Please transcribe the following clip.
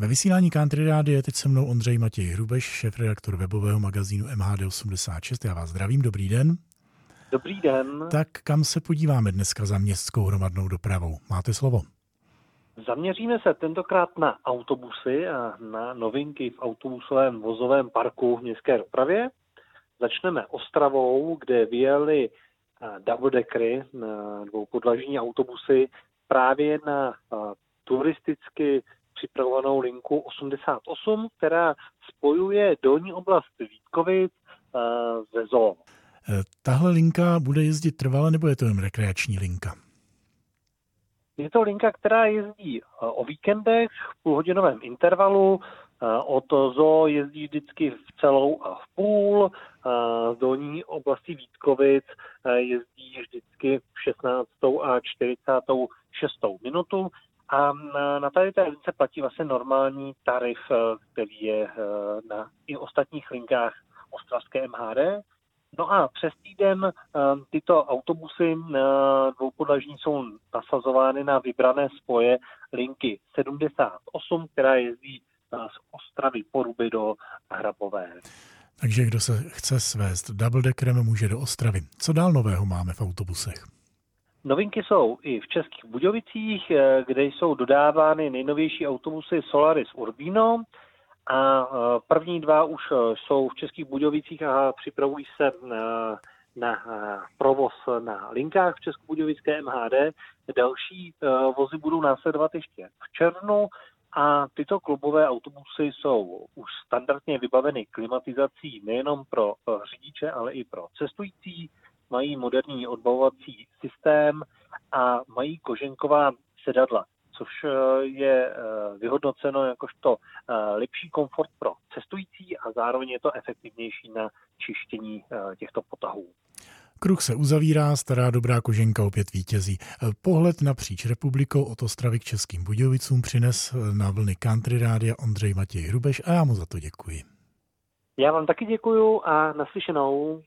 Ve vysílání Country Rády je teď se mnou Ondřej Matěj Hrubeš, šéf-redaktor webového magazínu MHD86. Já vás zdravím, dobrý den. Dobrý den. Tak kam se podíváme dneska za městskou hromadnou dopravou? Máte slovo. Zaměříme se tentokrát na autobusy a na novinky v autobusovém vozovém parku v městské dopravě. Začneme Ostravou, kde vyjeli double deckery, dvoupodlažní autobusy právě na turisticky připravovanou linku 88, která spojuje dolní oblast Vítkovic ze Zoo. E, tahle linka bude jezdit trvale nebo je to jen rekreační linka? Je to linka, která jezdí e, o víkendech v půlhodinovém intervalu. Od zoo jezdí vždycky v celou a v půl. Z dolní oblasti Vítkovic jezdí vždycky v 16. a 46. minutu. A na tady té lince platí vlastně normální tarif, eh, který je eh, na i ostatních linkách ostravské MHD. No a přes týden tyto autobusy dvoupodlažní jsou nasazovány na vybrané spoje linky 78, která jezdí z Ostravy Poruby do Hrabové. Takže kdo se chce svést double deckerem, může do Ostravy. Co dál nového máme v autobusech? Novinky jsou i v Českých Budějovicích, eh, kde jsou dodávány nejnovější autobusy Solaris Urbino. A eh, první dva už eh, jsou v Českých Budějovicích a připravují se na, na provoz na linkách v Českobudějovické MHD. Další vozy budou následovat ještě v červnu. A tyto klubové autobusy jsou už standardně vybaveny klimatizací nejenom pro řidiče, ale i pro cestující mají moderní odbavovací systém a mají koženková sedadla, což eh, je eh, vyhodnoceno jakožto eh, lepší komfort pro cestující a zároveň je to efektivnější na čištění těchto potahů. Kruh se uzavírá, stará dobrá koženka opět vítězí. Pohled napříč republikou od Ostravy k Českým Budějovicům přines na vlny Country Rádia Ondřej Matěj Hrubeš a já mu za to děkuji. Já vám taky děkuju a naslyšenou.